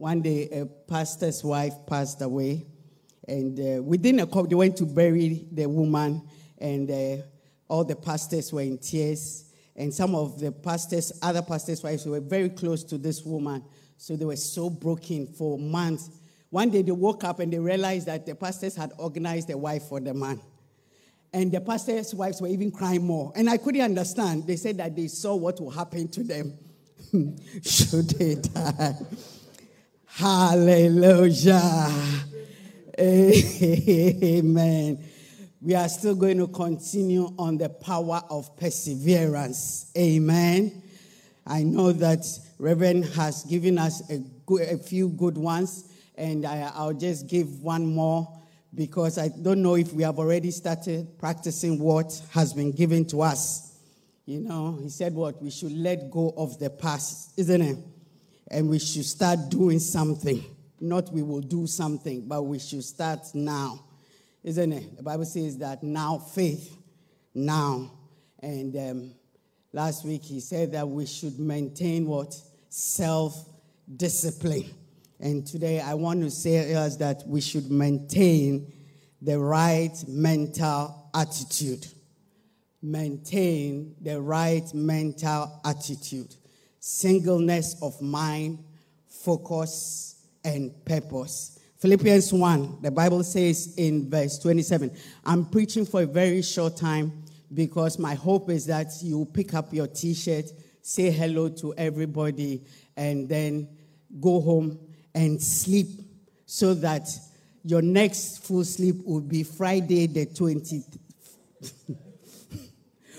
one day a pastor's wife passed away, and uh, within a couple, they went to bury the woman, and uh, all the pastors were in tears. And some of the pastors, other pastors' wives, were very close to this woman, so they were so broken for months. One day they woke up and they realized that the pastors had organized a wife for the man. And the pastors' wives were even crying more. And I couldn't understand. They said that they saw what will happen to them should they die. Hallelujah. Amen. We are still going to continue on the power of perseverance. Amen. I know that Reverend has given us a, good, a few good ones, and I, I'll just give one more because I don't know if we have already started practicing what has been given to us. You know, he said what? We should let go of the past, isn't it? And we should start doing something. Not we will do something, but we should start now, isn't it? The Bible says that now faith, now. And um, last week he said that we should maintain what? Self discipline. And today I want to say us that we should maintain the right mental attitude. Maintain the right mental attitude. Singleness of mind, focus, and purpose. Philippians 1, the Bible says in verse 27. I'm preaching for a very short time because my hope is that you pick up your t shirt, say hello to everybody, and then go home and sleep so that your next full sleep will be Friday the 20th.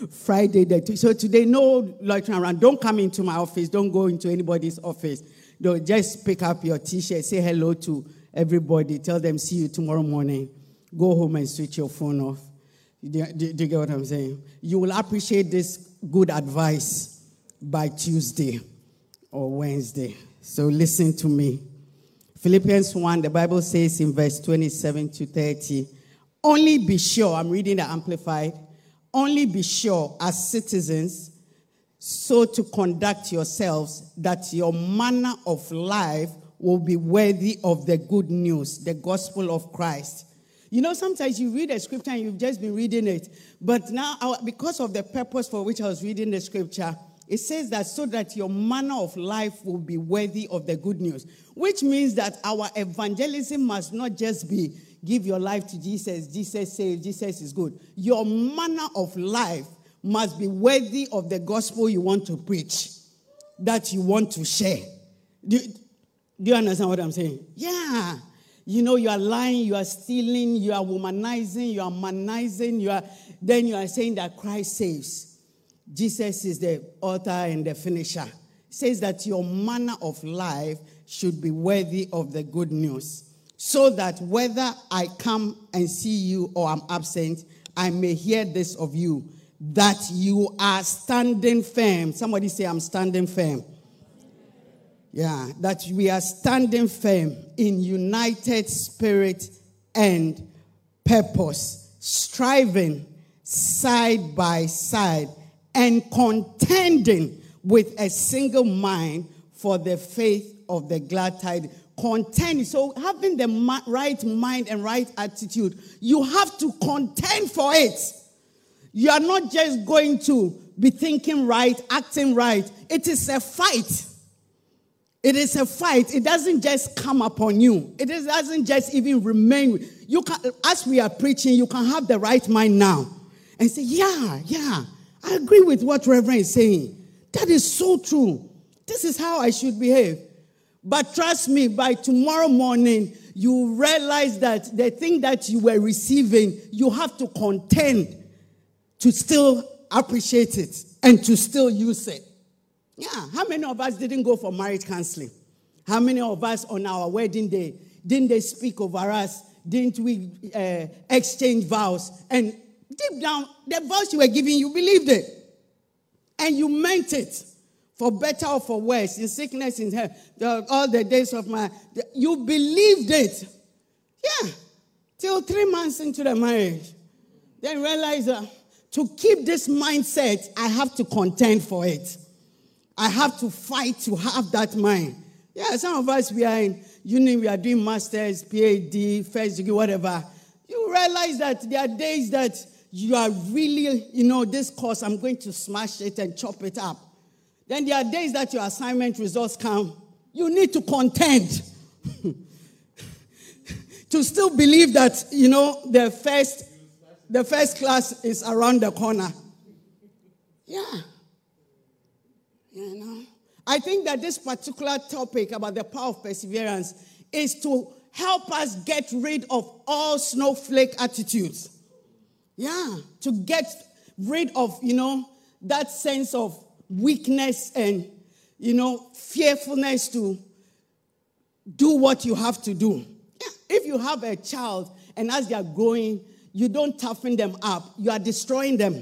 Friday the 20th. So today, no loitering around. Don't come into my office. Don't go into anybody's office. Don't just pick up your t-shirt, say hello to everybody, tell them see you tomorrow morning. Go home and switch your phone off. Do, do, do you get what I'm saying? You will appreciate this good advice by Tuesday or Wednesday. So listen to me. Philippians 1, the Bible says in verse 27 to 30, only be sure, I'm reading the Amplified, only be sure as citizens so to conduct yourselves that your manner of life will be worthy of the good news, the gospel of Christ. You know, sometimes you read a scripture and you've just been reading it, but now, uh, because of the purpose for which I was reading the scripture, it says that so that your manner of life will be worthy of the good news, which means that our evangelism must not just be give your life to Jesus, Jesus saves, Jesus is good. Your manner of life must be worthy of the gospel you want to preach, that you want to share. Do, do you understand what I'm saying? Yeah. You know, you are lying, you are stealing, you are womanizing, you are manizing, you are then you are saying that Christ saves. Jesus is the author and the finisher. says that your manner of life should be worthy of the good news, so that whether I come and see you or I'm absent, I may hear this of you, that you are standing firm. Somebody say, I'm standing firm. Yeah, that we are standing firm in united spirit and purpose, striving side by side and contending with a single mind for the faith of the glad tidings. Contend. So, having the right mind and right attitude, you have to contend for it. You are not just going to be thinking right, acting right. It is a fight. It is a fight. It doesn't just come upon you. It doesn't just even remain. You can, as we are preaching, you can have the right mind now and say, "Yeah, yeah, I agree with what Reverend is saying. That is so true. This is how I should behave. But trust me, by tomorrow morning, you realize that the thing that you were receiving, you have to contend to still appreciate it and to still use it. Yeah, how many of us didn't go for marriage counseling? How many of us on our wedding day didn't they speak over us? Didn't we uh, exchange vows? And deep down, the vows you were giving, you believed it. And you meant it. For better or for worse, in sickness, in health, all the days of my, you believed it. Yeah. Till three months into the marriage. Then realize uh, to keep this mindset, I have to contend for it. I have to fight to have that mind. Yeah, some of us, we are in uni, we are doing masters, PhD, first degree, whatever. You realize that there are days that you are really, you know, this course, I'm going to smash it and chop it up. Then there are days that your assignment results come. You need to contend. to still believe that, you know, the first, the first class is around the corner. Yeah. You know? I think that this particular topic about the power of perseverance is to help us get rid of all snowflake attitudes. Yeah, to get rid of, you know, that sense of weakness and, you know, fearfulness to do what you have to do. If you have a child and as they are growing, you don't toughen them up, you are destroying them.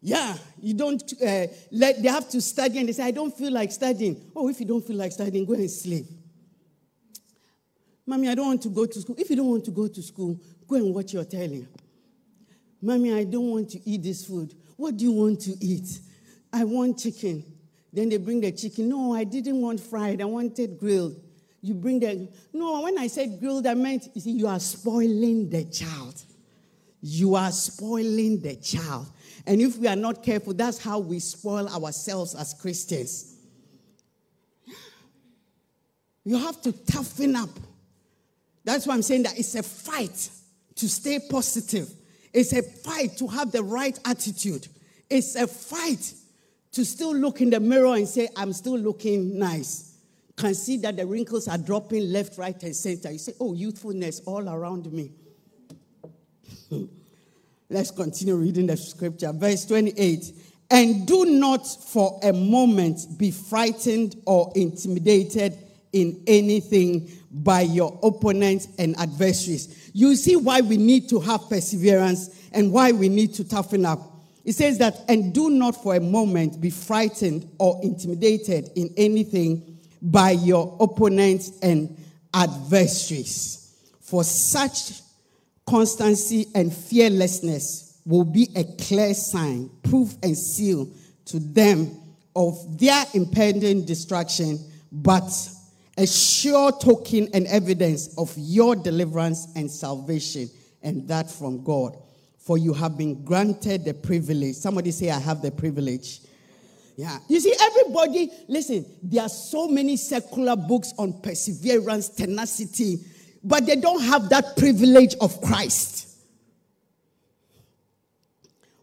Yeah, you don't uh, let they have to study and they say, I don't feel like studying. Oh, if you don't feel like studying, go and sleep. Mommy, I don't want to go to school. If you don't want to go to school, go and watch your telling. Mommy, I don't want to eat this food. What do you want to eat? I want chicken. Then they bring the chicken. No, I didn't want fried. I wanted grilled. You bring the. No, when I said grilled, I meant, you see, you are spoiling the child. You are spoiling the child. And if we are not careful, that's how we spoil ourselves as Christians. You have to toughen up. That's why I'm saying that it's a fight to stay positive. It's a fight to have the right attitude. It's a fight to still look in the mirror and say, I'm still looking nice. Can see that the wrinkles are dropping left, right, and center. You say, Oh, youthfulness all around me. Let's continue reading the scripture. Verse 28. And do not for a moment be frightened or intimidated in anything by your opponents and adversaries. You see why we need to have perseverance and why we need to toughen up. It says that, and do not for a moment be frightened or intimidated in anything by your opponents and adversaries. For such constancy and fearlessness will be a clear sign, proof, and seal to them of their impending destruction, but a sure token and evidence of your deliverance and salvation, and that from God. For you have been granted the privilege. Somebody say, I have the privilege. Yeah. You see, everybody, listen, there are so many secular books on perseverance, tenacity, but they don't have that privilege of Christ.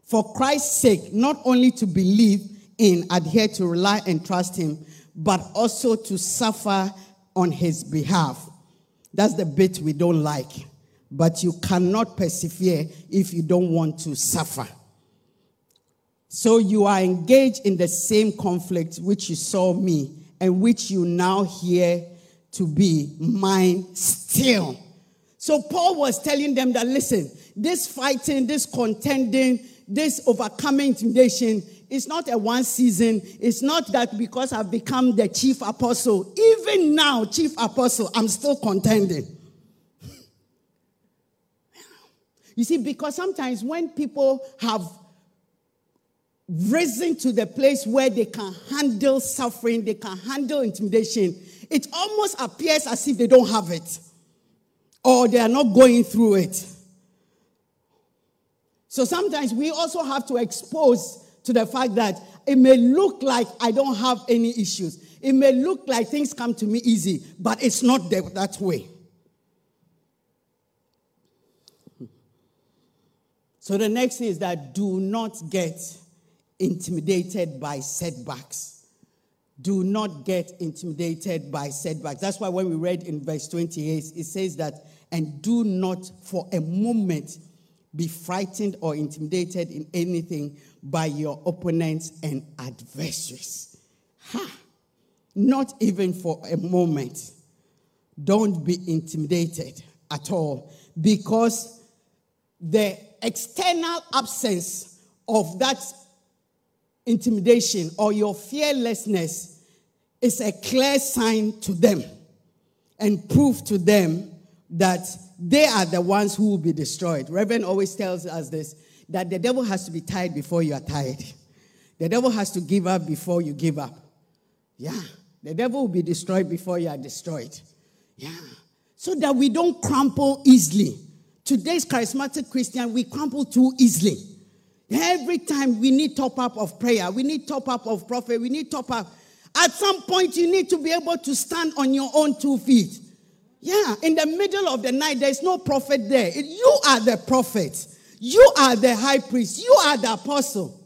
For Christ's sake, not only to believe in, adhere to, rely, and trust Him, but also to suffer on His behalf. That's the bit we don't like. But you cannot persevere if you don't want to suffer. So you are engaged in the same conflict which you saw me and which you now hear to be mine still. So Paul was telling them that listen, this fighting, this contending, this overcoming intimidation is not a one season. It's not that because I've become the chief apostle, even now, chief apostle, I'm still contending. You see, because sometimes when people have risen to the place where they can handle suffering, they can handle intimidation, it almost appears as if they don't have it or they are not going through it. So sometimes we also have to expose to the fact that it may look like I don't have any issues. It may look like things come to me easy, but it's not that way. So the next is that do not get intimidated by setbacks do not get intimidated by setbacks. That's why when we read in verse 28, it says that, and do not for a moment be frightened or intimidated in anything by your opponents and adversaries. Ha! Not even for a moment. Don't be intimidated at all because the external absence of that intimidation or your fearlessness is a clear sign to them and proof to them that they are the ones who will be destroyed. Reverend always tells us this that the devil has to be tied before you are tired. The devil has to give up before you give up. Yeah. The devil will be destroyed before you are destroyed. Yeah. So that we don't crumple easily. Today's charismatic Christian, we crumble too easily. Every time we need top up of prayer, we need top up of prophet, we need top up. At some point, you need to be able to stand on your own two feet. Yeah, in the middle of the night, there's no prophet there. You are the prophet. You are the high priest. You are the apostle.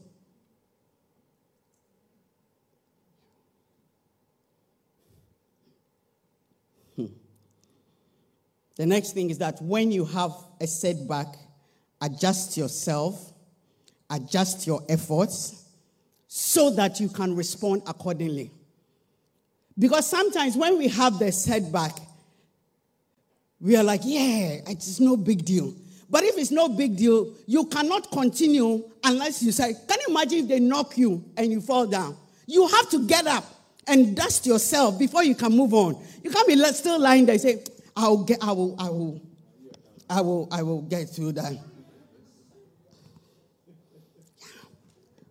The next thing is that when you have a setback, adjust yourself, adjust your efforts so that you can respond accordingly. Because sometimes when we have the setback, we are like, yeah, it's no big deal. But if it's no big deal, you cannot continue unless you say, Can you imagine if they knock you and you fall down? You have to get up and dust yourself before you can move on. You can't be still lying there and say, I'll get, I will, I will, I will, I will get through that.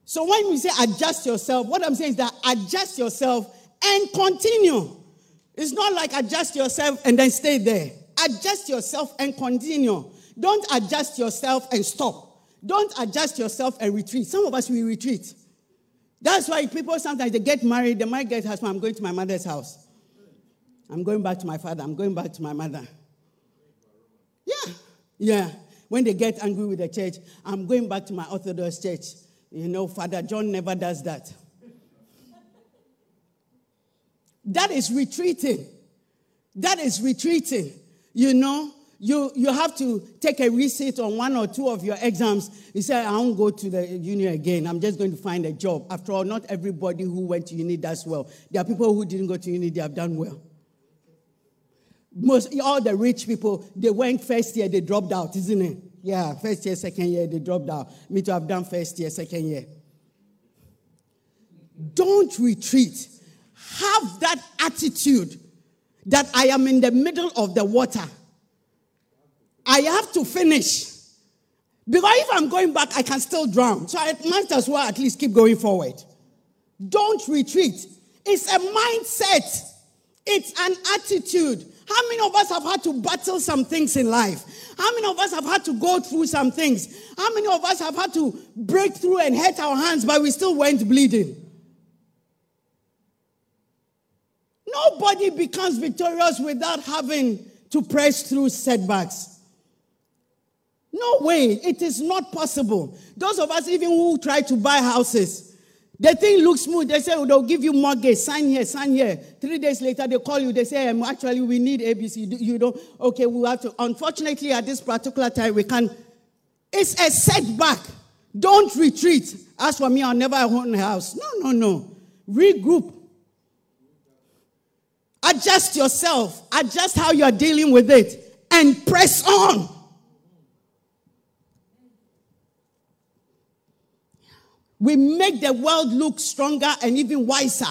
So when we say adjust yourself, what I'm saying is that adjust yourself and continue. It's not like adjust yourself and then stay there. Adjust yourself and continue. Don't adjust yourself and stop. Don't adjust yourself and retreat. Some of us, we retreat. That's why people sometimes they get married, they might get husband. I'm going to my mother's house. I'm going back to my father. I'm going back to my mother. Yeah. Yeah. When they get angry with the church, I'm going back to my Orthodox church. You know, Father John never does that. That is retreating. That is retreating. You know, you, you have to take a resit on one or two of your exams. You say, I won't go to the uni again. I'm just going to find a job. After all, not everybody who went to uni does well. There are people who didn't go to uni, they have done well. Most all the rich people, they went first year, they dropped out, isn't it? Yeah, first year, second year, they dropped out. Me to have done first year, second year. Don't retreat. Have that attitude that I am in the middle of the water. I have to finish. Because if I'm going back, I can still drown. So I might as well at least keep going forward. Don't retreat. It's a mindset, it's an attitude. How many of us have had to battle some things in life? How many of us have had to go through some things? How many of us have had to break through and hurt our hands, but we still went bleeding? Nobody becomes victorious without having to press through setbacks. No way. It is not possible. Those of us, even who try to buy houses, the thing looks smooth. They say oh, they'll give you mortgage, sign here, sign here. Three days later, they call you. They say, um, actually, we need ABC. You don't. Okay, we have to. Unfortunately, at this particular time, we can't. It's a setback. Don't retreat. As for me, I'll never own a house. No, no, no. Regroup. Adjust yourself. Adjust how you are dealing with it, and press on. We make the world look stronger and even wiser.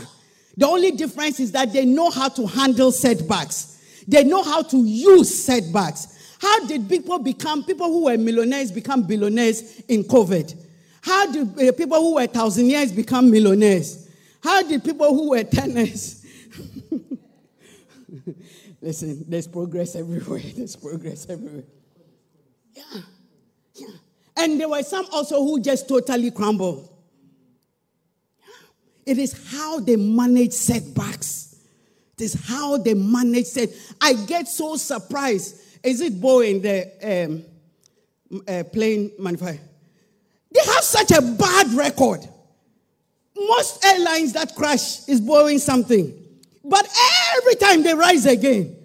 The only difference is that they know how to handle setbacks. They know how to use setbacks. How did people become, people who were millionaires become billionaires in COVID? How did uh, people who were thousandaires become millionaires? How did people who were tenants? Listen, there's progress everywhere. There's progress everywhere. Yeah. Yeah. And there were some also who just totally crumbled. It is how they manage setbacks. It is how they manage set. I get so surprised. Is it Boeing, the um, uh, plane manufacturer? They have such a bad record. Most airlines that crash is Boeing something. But every time they rise again,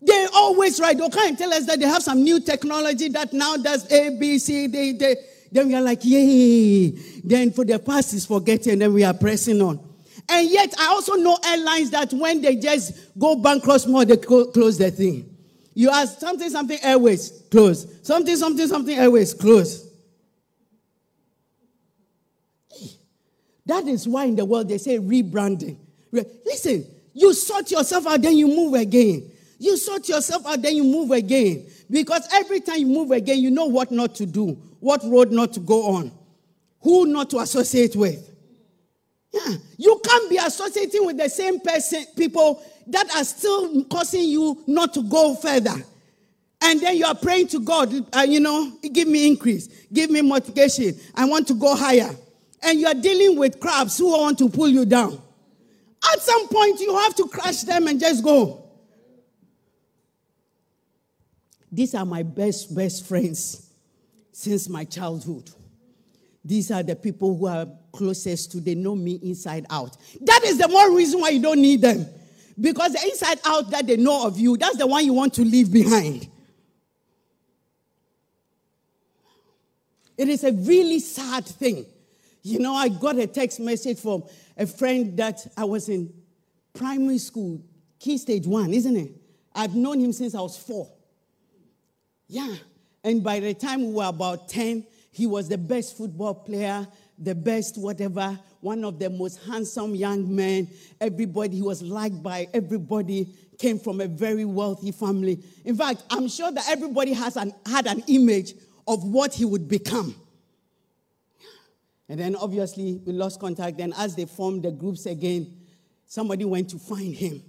they always rise. They can't tell us that they have some new technology that now does A, B, C, D, D. Then we are like, yay. Then for the past is forgetting, then we are pressing on. And yet, I also know airlines that when they just go bankrupt more, they close the thing. You ask something, something airways, close. Something, something, something airways, close. That is why in the world they say rebranding. Listen, you sort yourself out, then you move again. You sort yourself out, then you move again. Because every time you move again, you know what not to do what road not to go on, who not to associate with. Yeah. You can't be associating with the same person, people that are still causing you not to go further. And then you are praying to God, uh, you know, give me increase, give me motivation. I want to go higher. And you are dealing with crabs who want to pull you down. At some point, you have to crush them and just go. These are my best, best friends since my childhood. These are the people who are closest to, they know me inside out. That is the more reason why you don't need them. Because the inside out that they know of you, that's the one you want to leave behind. It is a really sad thing. You know, I got a text message from a friend that I was in primary school, key stage one, isn't it? I've known him since I was four. Yeah. And by the time we were about 10, he was the best football player, the best whatever, one of the most handsome young men. Everybody, he was liked by everybody, came from a very wealthy family. In fact, I'm sure that everybody has an, had an image of what he would become. And then obviously we lost contact. Then, as they formed the groups again, somebody went to find him.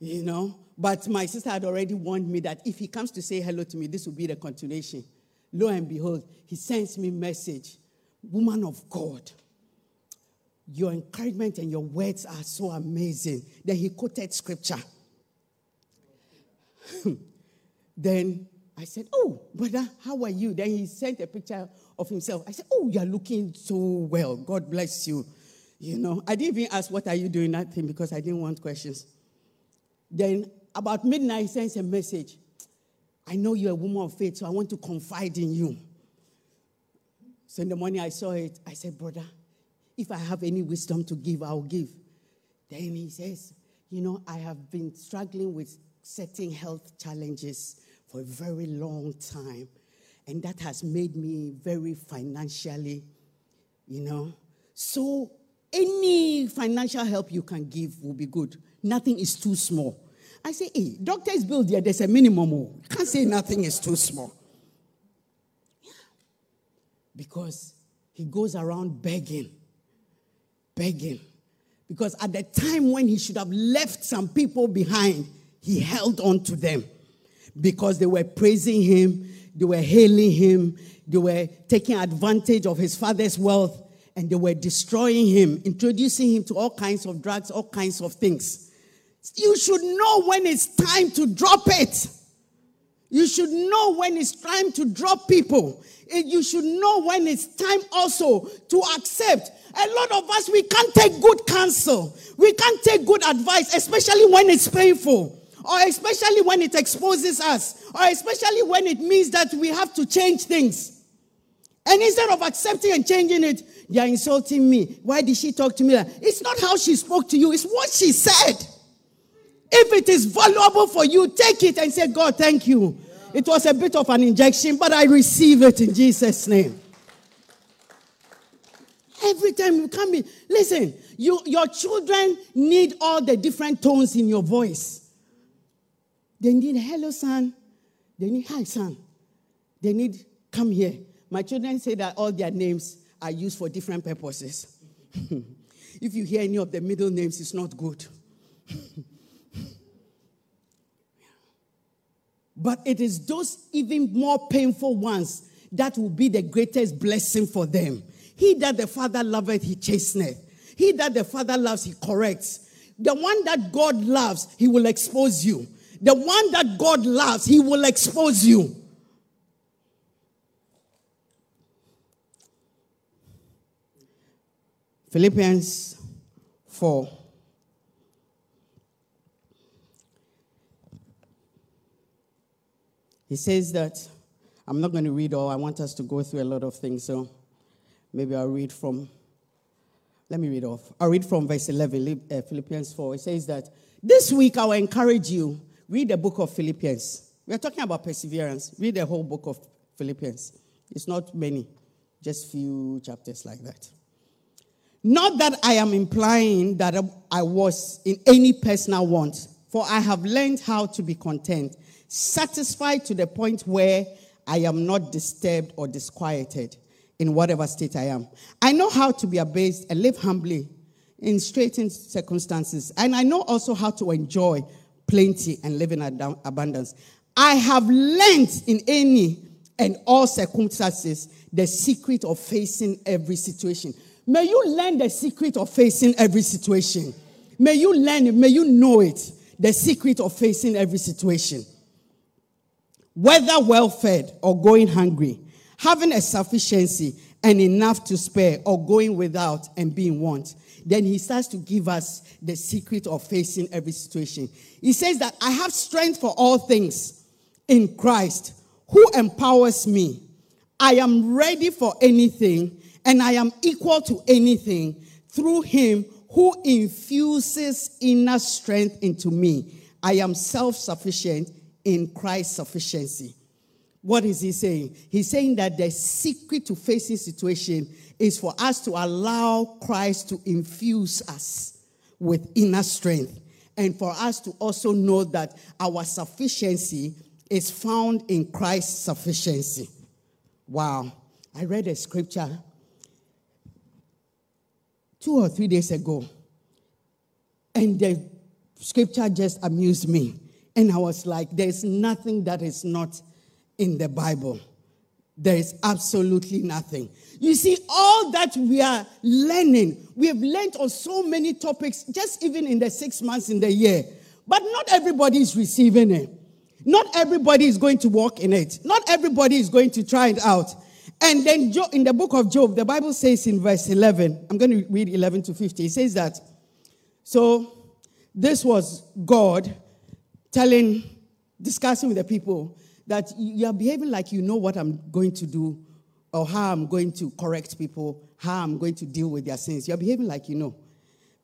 You know? But my sister had already warned me that if he comes to say hello to me, this will be the continuation. Lo and behold, he sends me message. Woman of God, your encouragement and your words are so amazing. Then he quoted scripture. then I said, Oh, brother, how are you? Then he sent a picture of himself. I said, Oh, you're looking so well. God bless you. You know, I didn't even ask, What are you doing that thing? because I didn't want questions. Then about midnight, he sends a message. I know you're a woman of faith, so I want to confide in you. So in the morning I saw it. I said, Brother, if I have any wisdom to give, I'll give. Then he says, You know, I have been struggling with certain health challenges for a very long time. And that has made me very financially, you know. So any financial help you can give will be good. Nothing is too small. I say, eh, hey, doctor's bill there, there's a minimum. Oh. You can't say nothing is too small. Because he goes around begging, begging. Because at the time when he should have left some people behind, he held on to them because they were praising him, they were hailing him, they were taking advantage of his father's wealth, and they were destroying him, introducing him to all kinds of drugs, all kinds of things. You should know when it's time to drop it. You should know when it's time to drop people. You should know when it's time also to accept. A lot of us, we can't take good counsel. We can't take good advice, especially when it's painful or especially when it exposes us, or especially when it means that we have to change things. And instead of accepting and changing it, they are insulting me. Why did she talk to me? It's not how she spoke to you, it's what she said. If it is valuable for you, take it and say, God, thank you. It was a bit of an injection, but I receive it in Jesus' name. Every time you come in, listen, you, your children need all the different tones in your voice. They need hello, son. They need hi, son. They need come here. My children say that all their names are used for different purposes. if you hear any of the middle names, it's not good. but it is those even more painful ones that will be the greatest blessing for them. He that the Father loveth, he chasteneth. He that the Father loves, he corrects. The one that God loves, he will expose you. The one that God loves, He will expose you. Philippians 4. He says that, I'm not going to read all, I want us to go through a lot of things, so maybe I'll read from, let me read off. I'll read from verse 11, uh, Philippians 4. It says that, This week I will encourage you Read the book of Philippians. We are talking about perseverance. Read the whole book of Philippians. It's not many, just few chapters like that. Not that I am implying that I was in any personal want, for I have learned how to be content, satisfied to the point where I am not disturbed or disquieted. in whatever state I am. I know how to be abased and live humbly in straitened circumstances. And I know also how to enjoy plenty and live in abundance. I have learned in any and all circumstances the secret of facing every situation. May you learn the secret of facing every situation. May you learn it, may you know it, the secret of facing every situation. Whether well fed or going hungry, having a sufficiency and enough to spare, or going without and being want. Then he starts to give us the secret of facing every situation. He says that I have strength for all things in Christ who empowers me. I am ready for anything and I am equal to anything through him who infuses inner strength into me. I am self sufficient in Christ's sufficiency. What is he saying? He's saying that the secret to facing situation is for us to allow Christ to infuse us with inner strength and for us to also know that our sufficiency is found in Christ's sufficiency. Wow. I read a scripture two or three days ago, and the scripture just amused me. And I was like, there's nothing that is not in the Bible. There is absolutely nothing. You see, all that we are learning, we have learned on so many topics, just even in the six months in the year. But not everybody is receiving it. Not everybody is going to walk in it. Not everybody is going to try it out. And then in the book of Job, the Bible says in verse 11, I'm going to read 11 to 50. It says that, so this was God telling, discussing with the people that you are behaving like you know what I'm going to do or how I'm going to correct people, how I'm going to deal with their sins. You're behaving like you know.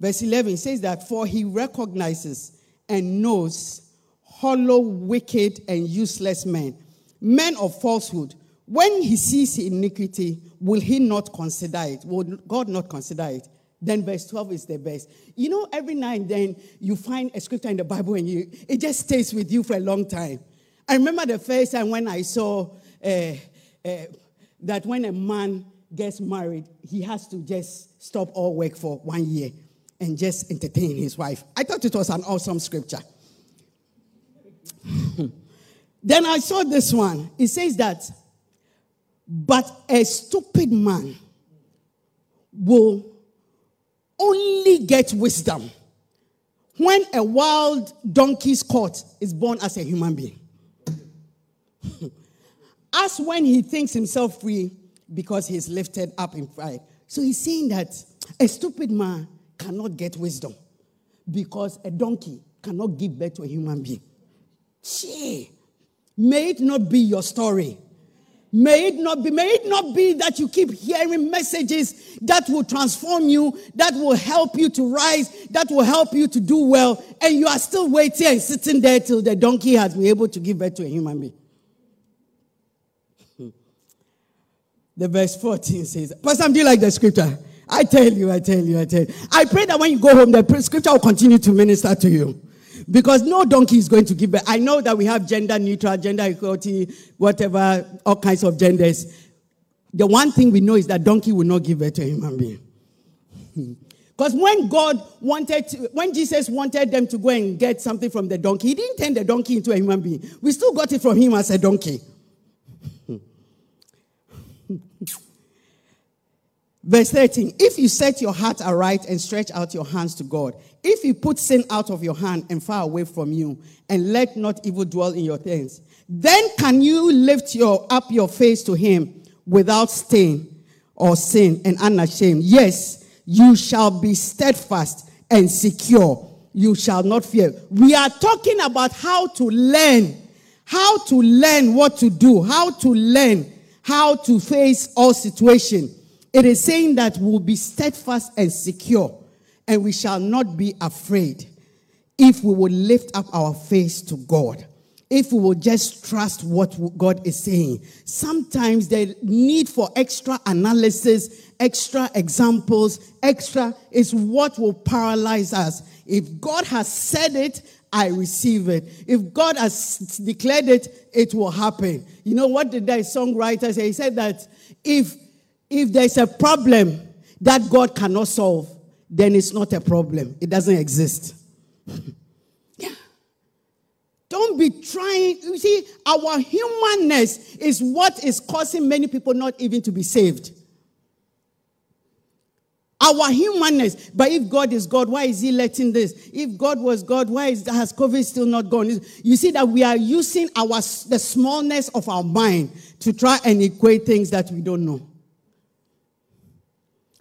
Verse 11 says that, for he recognizes and knows hollow, wicked, and useless men, men of falsehood. When he sees iniquity, will he not consider it? Will God not consider it? Then verse 12 is the best. You know, every now and then you find a scripture in the Bible and you, it just stays with you for a long time. I remember the first time when I saw uh, uh, that when a man gets married, he has to just stop all work for one year and just entertain his wife. I thought it was an awesome scripture. then I saw this one. It says that, but a stupid man will only get wisdom when a wild donkey's colt is born as a human being. as when he thinks himself free because he's lifted up in pride. So he's saying that a stupid man cannot get wisdom because a donkey cannot give birth to a human being. Gee, may it not be your story. May it not be, may it not be that you keep hearing messages that will transform you, that will help you to rise, that will help you to do well, and you are still waiting and sitting there till the donkey has been able to give birth to a human being. The verse 14 says, Pastor, do like the scripture? I tell you, I tell you, I tell you. I pray that when you go home, the scripture will continue to minister to you. Because no donkey is going to give birth. I know that we have gender neutral, gender equality, whatever, all kinds of genders. The one thing we know is that donkey will not give birth to a human being. Because when God wanted, to, when Jesus wanted them to go and get something from the donkey, he didn't turn the donkey into a human being. We still got it from him as a donkey. Verse 13 If you set your heart aright and stretch out your hands to God, if you put sin out of your hand and far away from you, and let not evil dwell in your things, then can you lift your, up your face to Him without stain or sin and unashamed. Yes, you shall be steadfast and secure. You shall not fear. We are talking about how to learn, how to learn what to do, how to learn how to face all situations. It is saying that we'll be steadfast and secure, and we shall not be afraid if we will lift up our face to God. If we will just trust what God is saying. Sometimes the need for extra analysis, extra examples, extra is what will paralyze us. If God has said it, I receive it. If God has declared it, it will happen. You know what did that songwriter say? He said that if If there's a problem that God cannot solve, then it's not a problem. It doesn't exist. yeah. Don't be trying. You see, our humanness is what is causing many people not even to be saved. Our humanness. But if God is God, why is He letting this? If God was God, why is, has COVID still not gone? You see that we are using our the smallness of our mind to try and equate things that we don't know.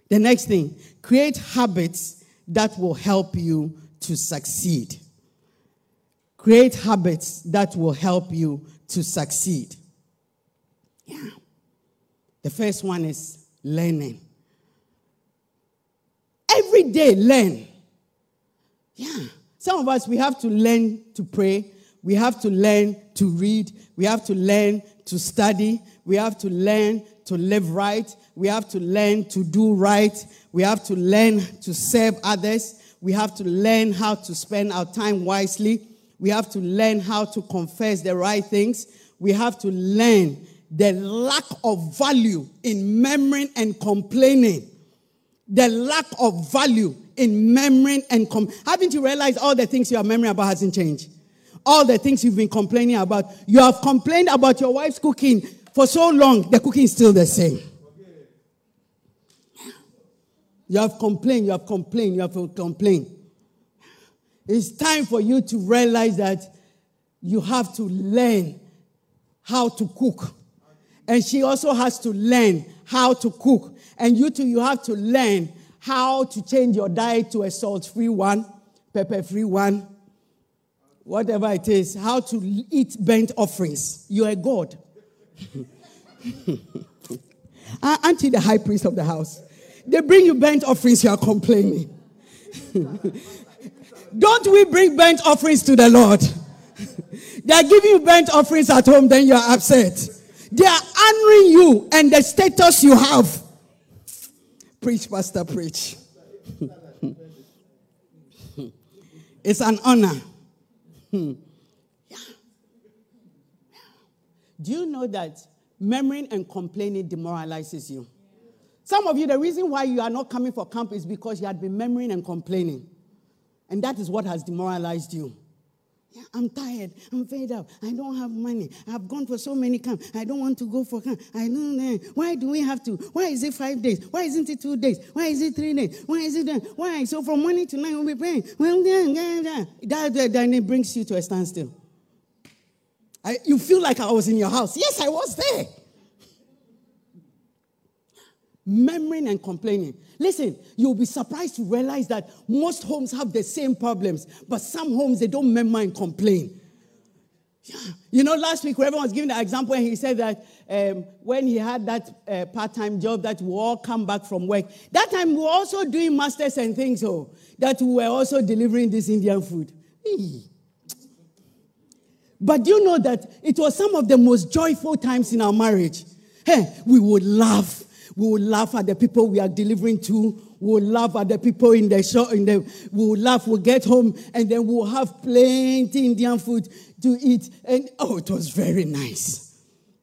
The next thing, create habits that will help you to succeed. Create habits that will help you to succeed. Yeah. The first one is learning. Every day, learn. Yeah. Some of us, we have to learn to pray. We have to learn to read. We have to learn to study. We have to learn to live right. We have to learn to do right. We have to learn to serve others. We have to learn how to spend our time wisely. We have to learn how to confess the right things. We have to learn the lack of value in murmuring and complaining the lack of value in memory and com- haven't you realized all the things you are memory about hasn't changed all the things you've been complaining about you have complained about your wife's cooking for so long the cooking is still the same you have complained you have complained you have complained it's time for you to realize that you have to learn how to cook and she also has to learn how to cook and you too, you have to learn how to change your diet to a salt free one, pepper free one, whatever it is, how to eat burnt offerings. You're a God. You the high priest of the house? They bring you burnt offerings, you are complaining. Don't we bring burnt offerings to the Lord? they are giving you burnt offerings at home, then you are upset. They are honoring you and the status you have. Preach, Pastor, preach. it's an honor. yeah. Do you know that murmuring and complaining demoralizes you? Some of you, the reason why you are not coming for camp is because you had been murmuring and complaining. And that is what has demoralized you. Yeah, I'm tired. I'm fed up. I don't have money. I've gone for so many camps. I don't want to go for camp. I don't know. Why do we have to? Why is it five days? Why isn't it two days? Why is it three days? Why is it that? Why? So from morning to night we'll be praying. Well, then, that, that, then it brings you to a standstill. I, you feel like I was in your house. Yes, I was there. Murmuring and complaining. Listen, you'll be surprised to realize that most homes have the same problems, but some homes they don't murmur and complain. Yeah. You know, last week, everyone was giving the example, and he said that um, when he had that uh, part time job, that we all come back from work. That time, we were also doing masters and things, so that we were also delivering this Indian food. But you know that it was some of the most joyful times in our marriage? Hey, we would laugh we will laugh at the people we are delivering to. We will laugh at the people in the shop. In the, we will laugh. We'll get home and then we'll have plenty Indian food to eat. And oh, it was very nice.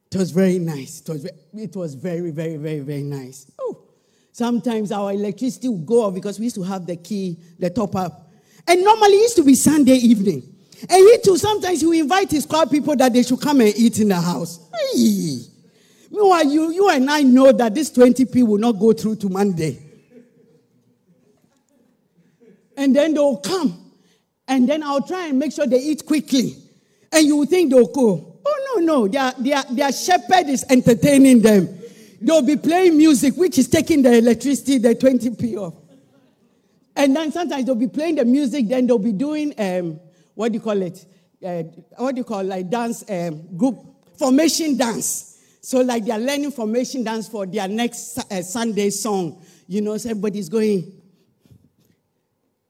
It was very nice. It was, it was very, very, very, very nice. Oh, sometimes our electricity would go off because we used to have the key, the top up. And normally it used to be Sunday evening. And he too, sometimes he would invite his crowd people that they should come and eat in the house. Hey. Meanwhile, you, you and I know that this 20p will not go through to Monday. And then they'll come. And then I'll try and make sure they eat quickly. And you think they'll go. Oh, no, no. Their, their, their shepherd is entertaining them. They'll be playing music, which is taking the electricity, the 20p off. And then sometimes they'll be playing the music, then they'll be doing, um, what do you call it? Uh, what do you call it? Like dance, um, group, formation dance. So, like, they are learning formation dance for their next uh, Sunday song. You know, so everybody's going.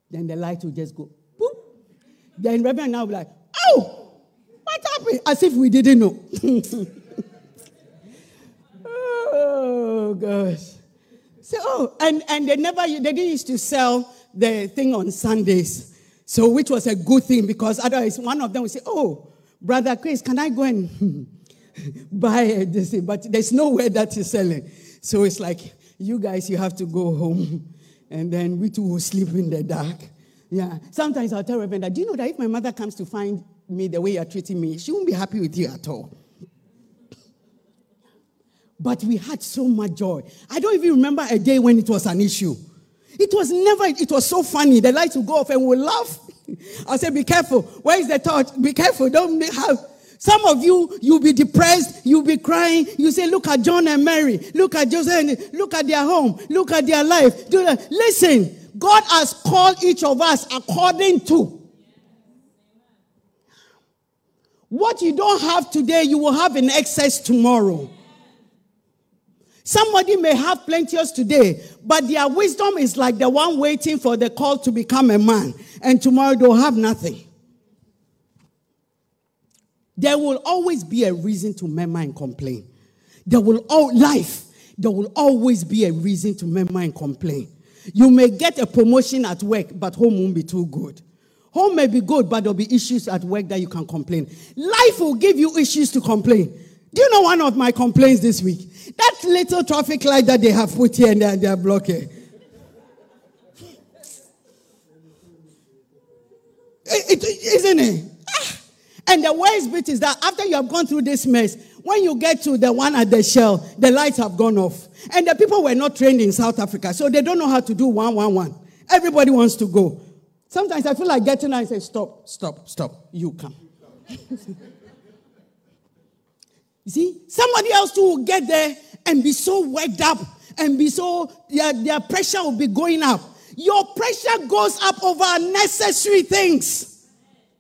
Then the light will just go. Boop. Then Reverend now will be like, oh, what happened? As if we didn't know. oh, gosh. So, oh, and, and they never, they didn't used to sell the thing on Sundays. So, which was a good thing because otherwise one of them would say, oh, Brother Chris, can I go and buy this, but there's nowhere that is selling. So it's like, you guys, you have to go home, and then we two will sleep in the dark. Yeah. Sometimes I'll tell Reverend, do you know that if my mother comes to find me the way you're treating me, she won't be happy with you at all. But we had so much joy. I don't even remember a day when it was an issue. It was never, it was so funny. The lights would go off and we'll laugh. I said, be careful. Where is the torch? Be careful. Don't have. Some of you, you'll be depressed. You'll be crying. You say, look at John and Mary. Look at Joseph. Look at their home. Look at their life. Listen, God has called each of us according to. What you don't have today, you will have in excess tomorrow. Somebody may have plenteous today, but their wisdom is like the one waiting for the call to become a man, and tomorrow they'll have nothing. There will always be a reason to murmur and complain. There will all life. There will always be a reason to murmur and complain. You may get a promotion at work, but home won't be too good. Home may be good, but there'll be issues at work that you can complain. Life will give you issues to complain. Do you know one of my complaints this week? That little traffic light that they have put here and they are, they are blocking. It, it, isn't it? And the worst bit is that after you have gone through this mess, when you get to the one at the shell, the lights have gone off. And the people were not trained in South Africa, so they don't know how to do one, one, one. Everybody wants to go. Sometimes I feel like getting out and say, Stop, stop, stop. You come. You see, somebody else too will get there and be so worked up and be so, their, their pressure will be going up. Your pressure goes up over unnecessary things,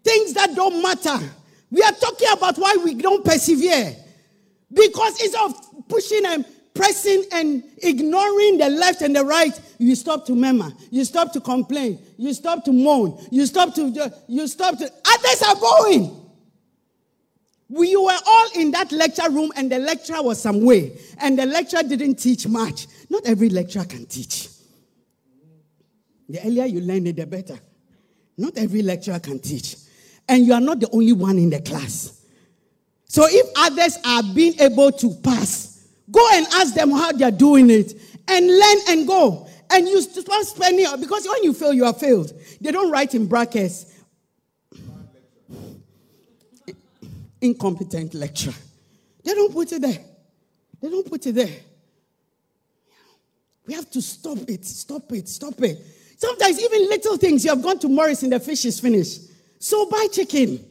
things that don't matter. We are talking about why we don't persevere. Because instead of pushing and pressing and ignoring the left and the right, you stop to murmur, you stop to complain, you stop to moan, you stop to, you stop to, others are going. We were all in that lecture room, and the lecturer was some way, and the lecturer didn't teach much. Not every lecturer can teach. The earlier you learn it, the better. Not every lecturer can teach. And you are not the only one in the class. So if others are being able to pass, go and ask them how they're doing it and learn and go. And you start spending, because when you fail, you are failed. They don't write in brackets incompetent lecturer. They don't put it there. They don't put it there. We have to stop it, stop it, stop it. Sometimes even little things. You have gone to Morris and the fish is finished. So buy chicken.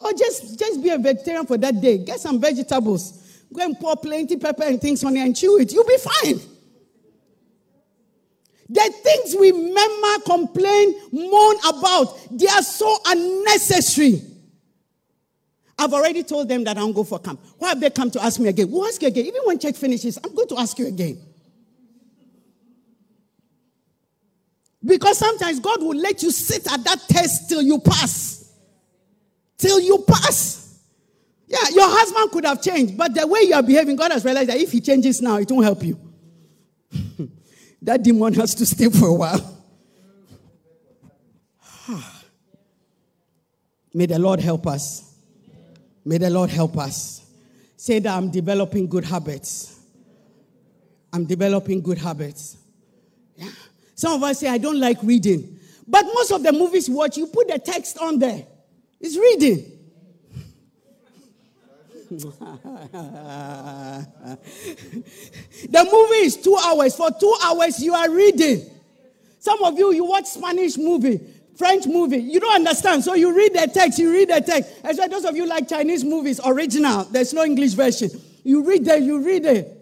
Or just, just be a vegetarian for that day. Get some vegetables. Go and pour plenty pepper and things on it and chew it. You'll be fine. The things we murmur, complain, moan about, they are so unnecessary. I've already told them that I don't go for camp. Why have they come to ask me again? We'll ask you again. Even when church finishes, I'm going to ask you again. Because sometimes God will let you sit at that test till you pass. Till you pass. Yeah, your husband could have changed, but the way you are behaving, God has realized that if he changes now, it won't help you. that demon has to stay for a while. May the Lord help us. May the Lord help us. Say that I'm developing good habits. I'm developing good habits. Yeah. Some of us say, I don't like reading. But most of the movies you watch, you put the text on there. It's reading. the movie is two hours. For two hours, you are reading. Some of you, you watch Spanish movie. French movie. You don't understand. So you read the text, you read the text. As well, those of you like Chinese movies, original. There's no English version. You read it, you read it.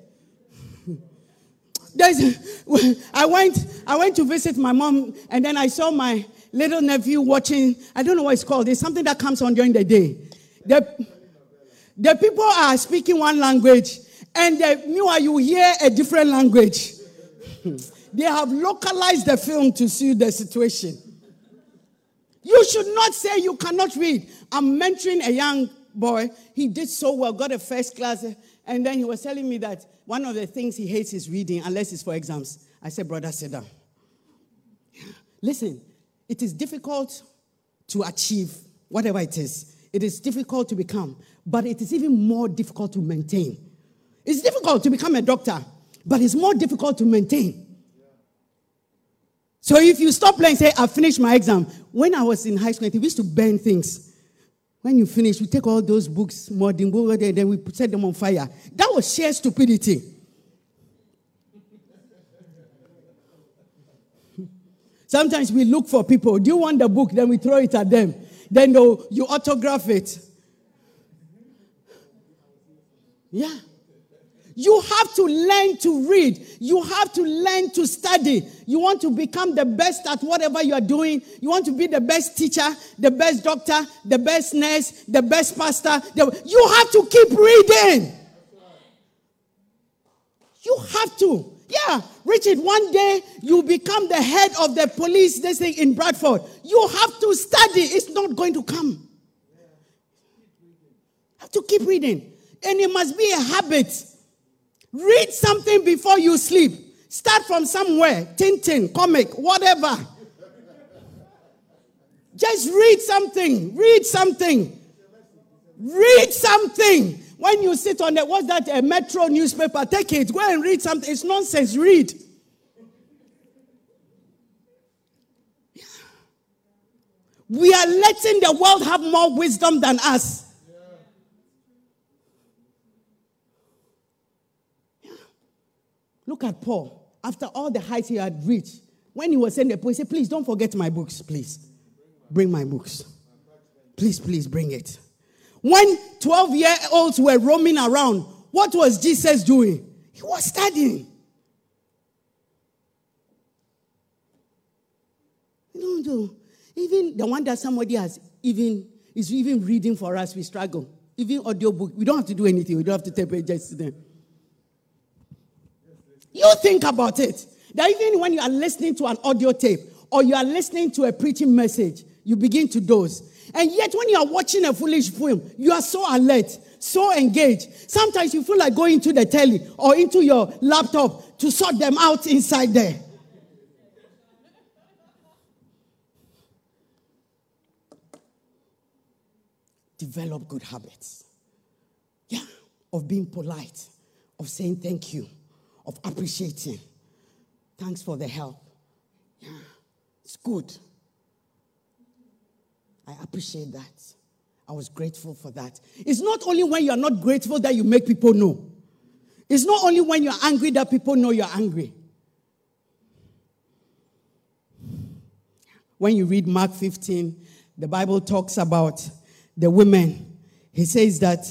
There's, I went, I went to visit my mom, and then I saw my little nephew watching. I don't know what it's called. It's something that comes on during the day. The, the people are speaking one language, and the, meanwhile you hear a different language. they have localized the film to suit the situation. You should not say you cannot read. I'm mentoring a young boy. He did so well, got a first class. And then he was telling me that one of the things he hates is reading, unless it's for exams. I said, Brother, sit down. Listen, it is difficult to achieve whatever it is, it is difficult to become, but it is even more difficult to maintain. It's difficult to become a doctor, but it's more difficult to maintain. So if you stop playing, say, I finished my exam. When I was in high school, we used to burn things. When you finish, we take all those books, modern books, and then we set them on fire. That was sheer stupidity. Sometimes we look for people. Do you want the book? Then we throw it at them. Then you autograph it. Yeah. You have to learn to read. You have to learn to study. You want to become the best at whatever you are doing. You want to be the best teacher, the best doctor, the best nurse, the best pastor. You have to keep reading. You have to. Yeah, Richard, one day you become the head of the police this thing in Bradford. You have to study. It's not going to come. You have to keep reading. And it must be a habit. Read something before you sleep. Start from somewhere. Tintin, comic, whatever. Just read something. Read something. Read something. When you sit on the, what's that, a metro newspaper, take it. Go and read something. It's nonsense. Read. We are letting the world have more wisdom than us. Look at Paul. After all the heights he had reached, when he was saying the poem, he said, Please don't forget my books, please. Bring my books. Please, please bring it. When 12 year olds were roaming around, what was Jesus doing? He was studying. No, no. Even the one that somebody has even is even reading for us, we struggle. Even audiobook, we don't have to do anything. We don't have to take pages to them. You think about it. That even when you are listening to an audio tape or you are listening to a preaching message, you begin to doze. And yet, when you are watching a foolish film, you are so alert, so engaged. Sometimes you feel like going to the telly or into your laptop to sort them out inside there. Develop good habits. Yeah, of being polite, of saying thank you of appreciating. Thanks for the help. Yeah, it's good. I appreciate that. I was grateful for that. It's not only when you are not grateful that you make people know. It's not only when you're angry that people know you're angry. When you read Mark 15, the Bible talks about the women. He says that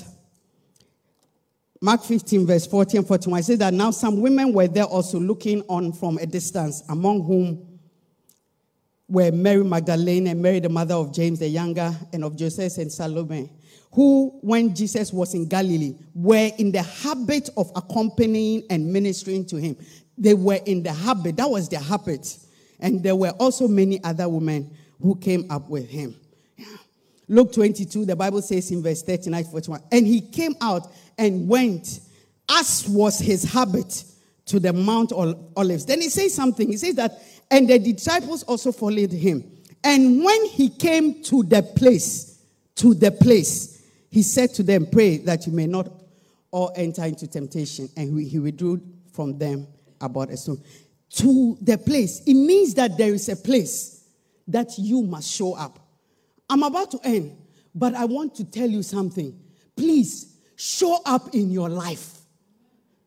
Mark 15, verse 40 and 41 says that now some women were there also looking on from a distance, among whom were Mary Magdalene and Mary, the mother of James the younger, and of Joseph and Salome, who, when Jesus was in Galilee, were in the habit of accompanying and ministering to him. They were in the habit, that was their habit. And there were also many other women who came up with him. Luke 22, the Bible says in verse 39 41, and he came out and went, as was his habit, to the Mount of Olives. Then he says something. He says that, and the disciples also followed him. And when he came to the place, to the place, he said to them, Pray that you may not all enter into temptation. And he withdrew from them about a stone. To the place. It means that there is a place that you must show up. I'm about to end, but I want to tell you something. Please show up in your life.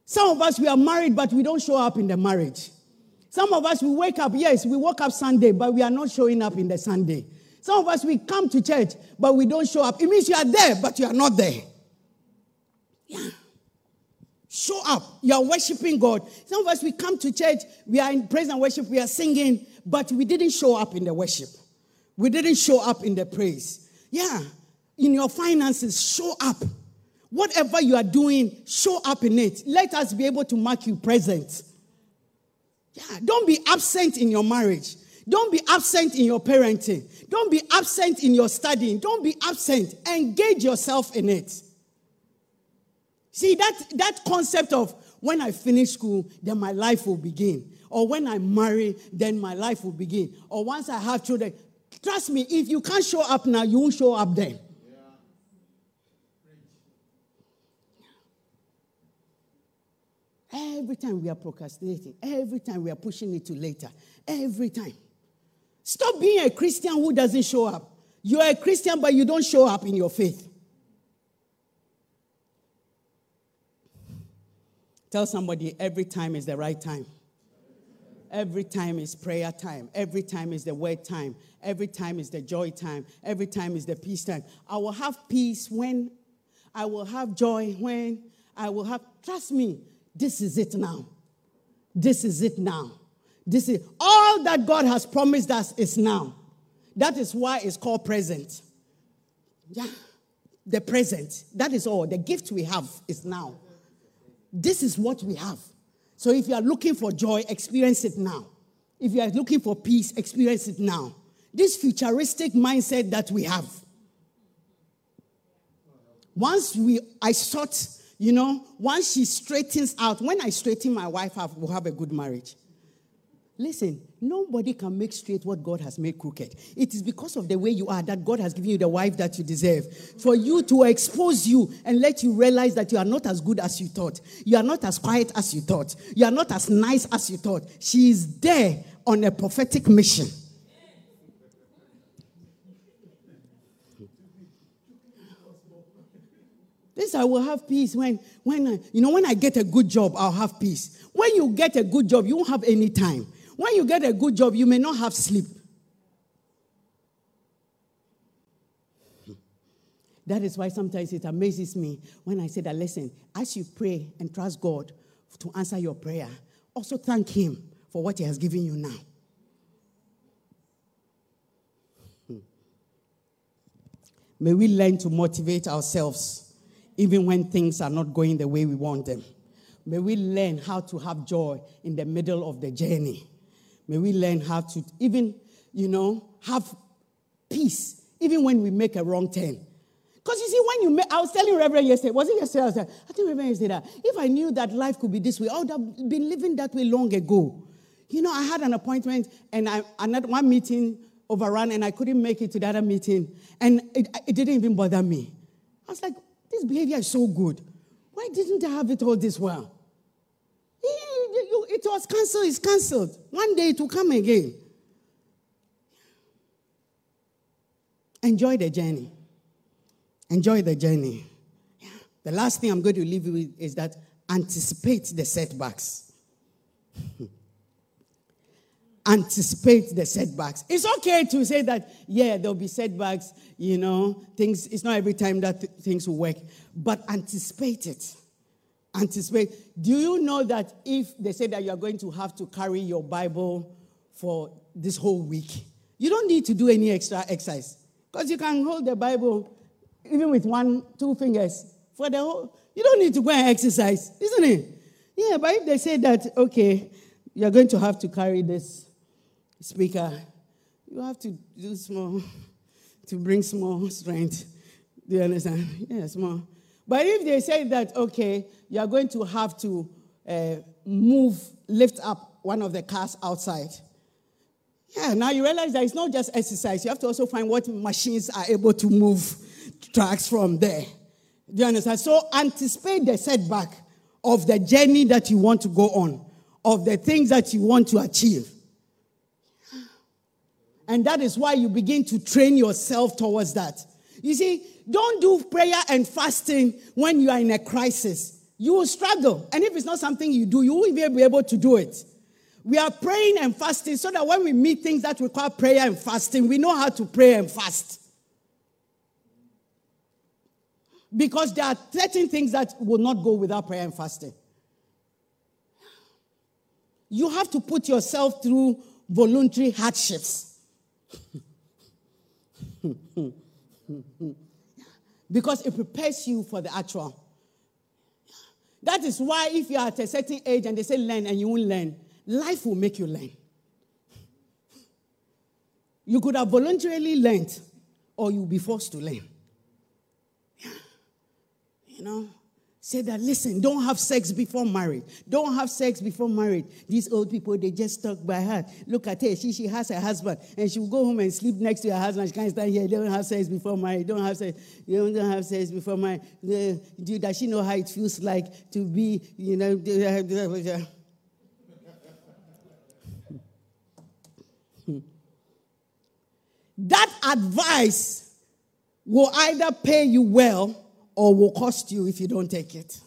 Some of us, we are married, but we don't show up in the marriage. Some of us, we wake up, yes, we woke up Sunday, but we are not showing up in the Sunday. Some of us, we come to church, but we don't show up. It means you are there, but you are not there. Yeah. Show up. You are worshiping God. Some of us, we come to church, we are in praise and worship, we are singing, but we didn't show up in the worship. We didn't show up in the praise. Yeah. In your finances, show up. Whatever you are doing, show up in it. Let us be able to mark you present. Yeah, don't be absent in your marriage. Don't be absent in your parenting. Don't be absent in your studying. Don't be absent. Engage yourself in it. See, that, that concept of when I finish school, then my life will begin. Or when I marry, then my life will begin. Or once I have children. Trust me, if you can't show up now, you won't show up then. Every time we are procrastinating, every time we are pushing it to later, every time. Stop being a Christian who doesn't show up. You're a Christian, but you don't show up in your faith. Tell somebody every time is the right time. Every time is prayer time. Every time is the word time. Every time is the joy time. Every time is the peace time. I will have peace when I will have joy when I will have. Trust me, this is it now. This is it now. This is all that God has promised us is now. That is why it's called present. Yeah. The present. That is all. The gift we have is now. This is what we have. So if you are looking for joy, experience it now. If you are looking for peace, experience it now. This futuristic mindset that we have. Once we I sort, you know, once she straightens out, when I straighten my wife we'll have a good marriage. Listen, nobody can make straight what God has made crooked. It is because of the way you are that God has given you the wife that you deserve. For you to expose you and let you realize that you are not as good as you thought. You are not as quiet as you thought. You are not as nice as you thought. She is there on a prophetic mission. This I will have peace when, when I, you know, when I get a good job, I'll have peace. When you get a good job, you won't have any time. When you get a good job, you may not have sleep. That is why sometimes it amazes me when I say that, listen, as you pray and trust God to answer your prayer, also thank Him for what He has given you now. Hmm. May we learn to motivate ourselves even when things are not going the way we want them. May we learn how to have joy in the middle of the journey. May we learn how to even, you know, have peace even when we make a wrong turn. Because you see, when you make, I was telling Reverend yesterday, was it yesterday? I, was I think Reverend yesterday that if I knew that life could be this way, I would have been living that way long ago. You know, I had an appointment and I, another one meeting overran and I couldn't make it to the other meeting. And it, it didn't even bother me. I was like, this behavior is so good. Why didn't I have it all this while? It was cancelled, it's cancelled. One day it will come again. Enjoy the journey. Enjoy the journey. The last thing I'm going to leave you with is that anticipate the setbacks. anticipate the setbacks. It's okay to say that, yeah, there'll be setbacks, you know, things, it's not every time that th- things will work, but anticipate it anticipate. Do you know that if they say that you are going to have to carry your Bible for this whole week, you don't need to do any extra exercise because you can hold the Bible even with one, two fingers for the whole. You don't need to go and exercise, isn't it? Yeah, but if they say that, okay, you're going to have to carry this speaker, you have to do small to bring small strength. Do you understand? Yeah, small. But if they say that, okay, you are going to have to uh, move, lift up one of the cars outside. Yeah, now you realize that it's not just exercise. You have to also find what machines are able to move tracks from there. Do you understand? So anticipate the setback of the journey that you want to go on, of the things that you want to achieve. And that is why you begin to train yourself towards that. You see, don't do prayer and fasting when you are in a crisis. You will struggle. And if it's not something you do, you won't even be able to do it. We are praying and fasting so that when we meet things that require prayer and fasting, we know how to pray and fast. Because there are certain things that will not go without prayer and fasting. You have to put yourself through voluntary hardships. because it prepares you for the actual. That is why, if you are at a certain age and they say learn and you won't learn, life will make you learn. You could have voluntarily learned, or you'll be forced to learn. You know, Say that, listen, don't have sex before marriage. Don't have sex before marriage. These old people, they just talk by heart. Look at her. She, she has a husband and she will go home and sleep next to her husband. She can't stand here. They don't have sex before marriage. Don't have sex. They don't have sex before marriage. does she know how it feels like to be, you know? that advice will either pay you well or will cost you if you don't take it.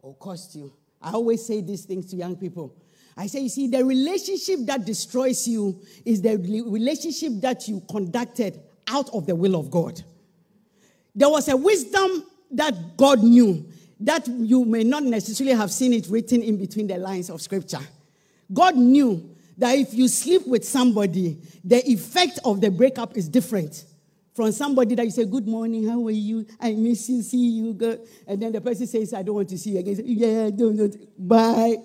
Or cost you. I always say these things to young people. I say, you see, the relationship that destroys you is the relationship that you conducted out of the will of God. There was a wisdom that God knew that you may not necessarily have seen it written in between the lines of scripture. God knew that if you sleep with somebody, the effect of the breakup is different from somebody that you say, Good morning, how are you? I miss you, see you. And then the person says, I don't want to see you again. Say, yeah, don't, don't. Bye.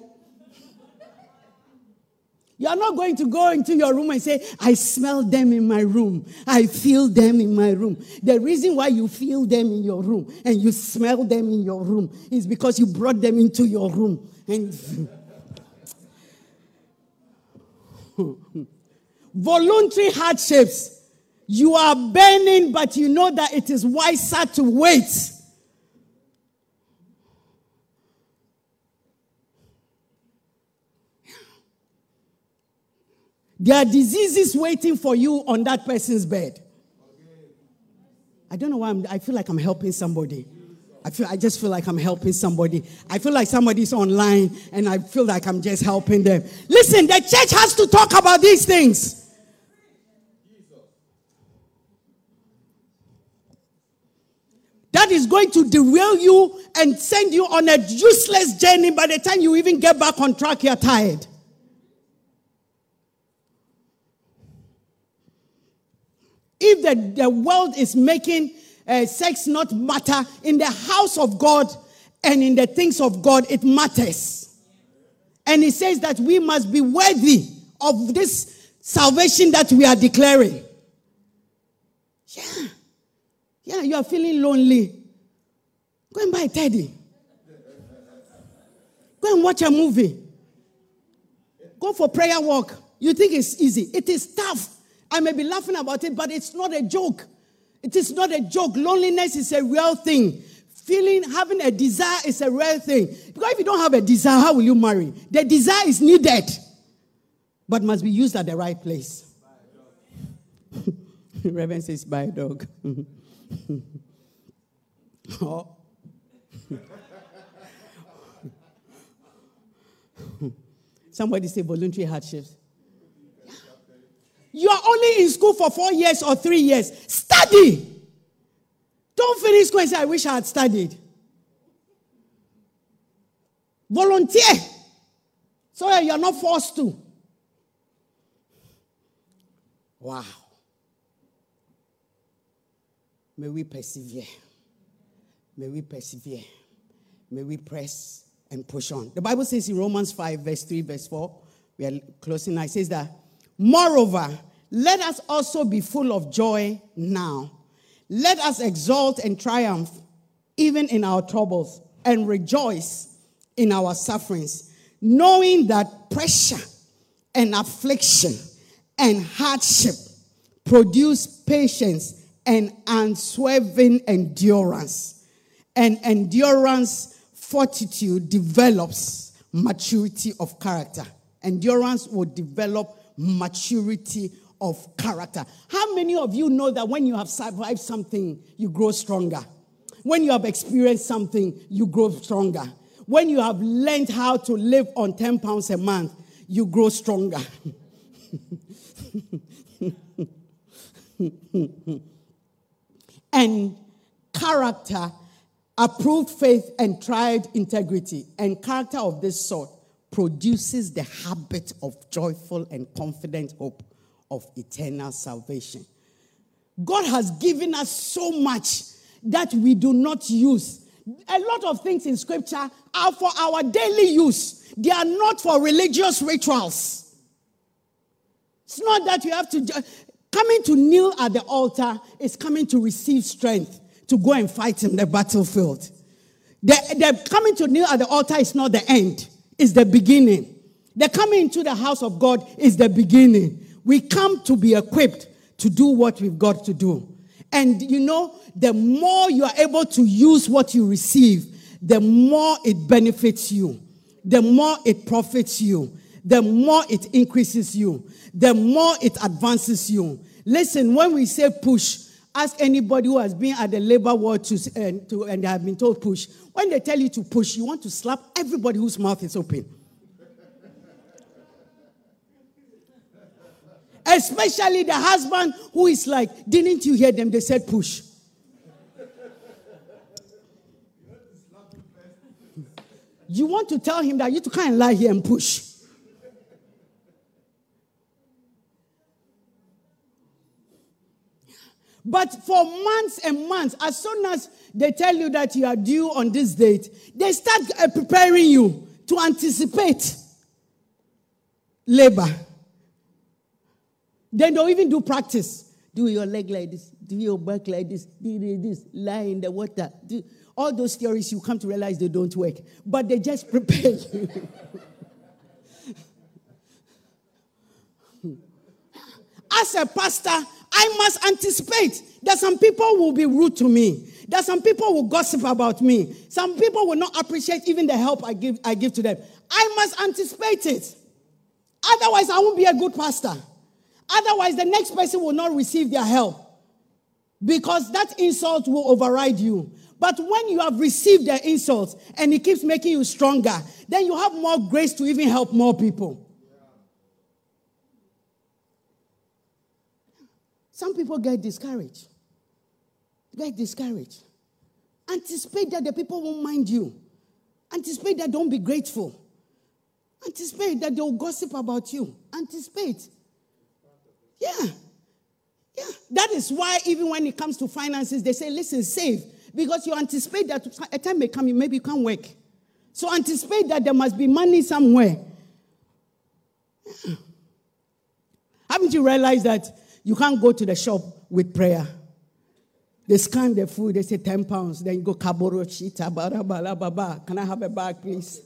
You're not going to go into your room and say, I smell them in my room. I feel them in my room. The reason why you feel them in your room and you smell them in your room is because you brought them into your room. And voluntary hardships you are burning, but you know that it is wiser to wait. There are diseases waiting for you on that person's bed. I don't know why I'm, I feel like I'm helping somebody. I feel I just feel like I'm helping somebody. I feel like somebody's online and I feel like I'm just helping them. Listen, the church has to talk about these things. That is going to derail you and send you on a useless journey. By the time you even get back on track, you're tired. If the, the world is making uh, sex not matter in the house of God and in the things of God, it matters. And he says that we must be worthy of this salvation that we are declaring. Yeah. Yeah, you are feeling lonely. Go and buy a teddy. Go and watch a movie. Go for prayer walk. You think it's easy. It is tough. I may be laughing about it, but it's not a joke. It is not a joke. Loneliness is a real thing. Feeling, having a desire is a real thing. Because if you don't have a desire, how will you marry? The desire is needed, but must be used at the right place. Reverend says, buy a dog. oh. Somebody say voluntary hardships. You are only in school for four years or three years. Study. Don't finish school and say, I wish I had studied. Volunteer so that you're not forced to. Wow. May we persevere. May we persevere. May we press and push on. The Bible says in Romans 5, verse 3, verse 4, we are closing now. It says that, Moreover, let us also be full of joy now. Let us exult and triumph even in our troubles and rejoice in our sufferings, knowing that pressure and affliction and hardship produce patience and unswerving endurance. And endurance, fortitude develops maturity of character. Endurance will develop maturity of character. How many of you know that when you have survived something, you grow stronger? When you have experienced something, you grow stronger. When you have learned how to live on 10 pounds a month, you grow stronger. and character, approved faith, and tried integrity. And character of this sort produces the habit of joyful and confident hope of eternal salvation. God has given us so much that we do not use. A lot of things in scripture are for our daily use, they are not for religious rituals. It's not that you have to. Coming to kneel at the altar is coming to receive strength to go and fight in the battlefield. The, the coming to kneel at the altar is not the end, it's the beginning. The coming into the house of God is the beginning. We come to be equipped to do what we've got to do. And you know, the more you are able to use what you receive, the more it benefits you, the more it profits you, the more it increases you, the more it advances you. Listen, when we say push, ask anybody who has been at the labor ward to, uh, to, and they have been told push. When they tell you to push, you want to slap everybody whose mouth is open. Especially the husband who is like, didn't you hear them? They said push. You want to tell him that you can't lie here and push. But for months and months, as soon as they tell you that you are due on this date, they start uh, preparing you to anticipate labor. Then they'll even do practice. Do your leg like this, do your back like this, do this, lie in the water. Do, all those theories you come to realize they don't work, but they just prepare you. As a pastor, I must anticipate that some people will be rude to me, that some people will gossip about me, some people will not appreciate even the help I give, I give to them. I must anticipate it. Otherwise, I won't be a good pastor. Otherwise, the next person will not receive their help because that insult will override you. But when you have received the insult and it keeps making you stronger, then you have more grace to even help more people. Some people get discouraged. Get discouraged. Anticipate that the people won't mind you. Anticipate that don't be grateful. Anticipate that they'll gossip about you. Anticipate. Yeah. Yeah. That is why, even when it comes to finances, they say, listen, save. Because you anticipate that a time may come, maybe you can't work. So anticipate that there must be money somewhere. Yeah. Haven't you realized that you can't go to the shop with prayer? They scan the food, they say 10 pounds. Then you go, kaboro chita, baba. Can I have a bag, please?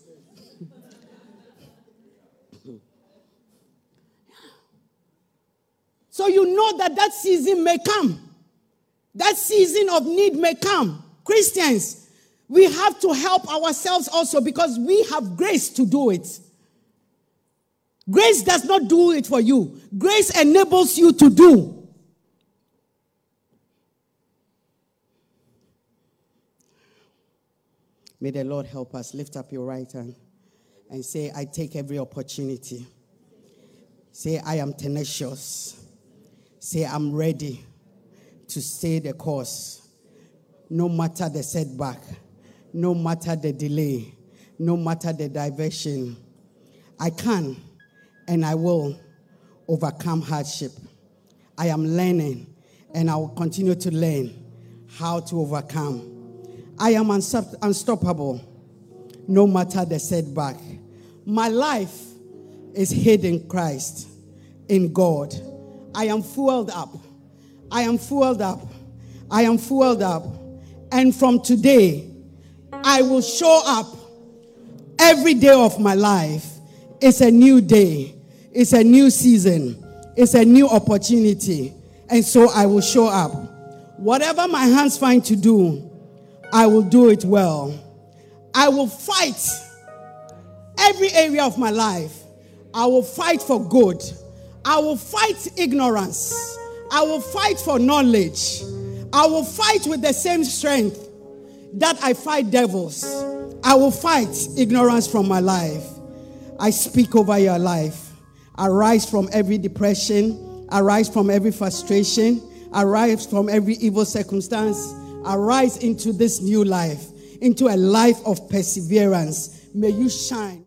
So you know that that season may come. That season of need may come. Christians, we have to help ourselves also because we have grace to do it. Grace does not do it for you, grace enables you to do. May the Lord help us. Lift up your right hand and say, I take every opportunity. Say, I am tenacious. Say, I'm ready to stay the course, no matter the setback, no matter the delay, no matter the diversion. I can and I will overcome hardship. I am learning and I will continue to learn how to overcome. I am unstoppable no matter the setback. My life is hid in Christ, in God. I am fueled up. I am fueled up. I am fueled up. And from today, I will show up every day of my life. It's a new day, it's a new season, it's a new opportunity. And so I will show up. Whatever my hands find to do, I will do it well. I will fight every area of my life. I will fight for good. I will fight ignorance. I will fight for knowledge. I will fight with the same strength that I fight devils. I will fight ignorance from my life. I speak over your life. Arise from every depression. Arise from every frustration. Arise from every evil circumstance. Arise into this new life, into a life of perseverance. May you shine.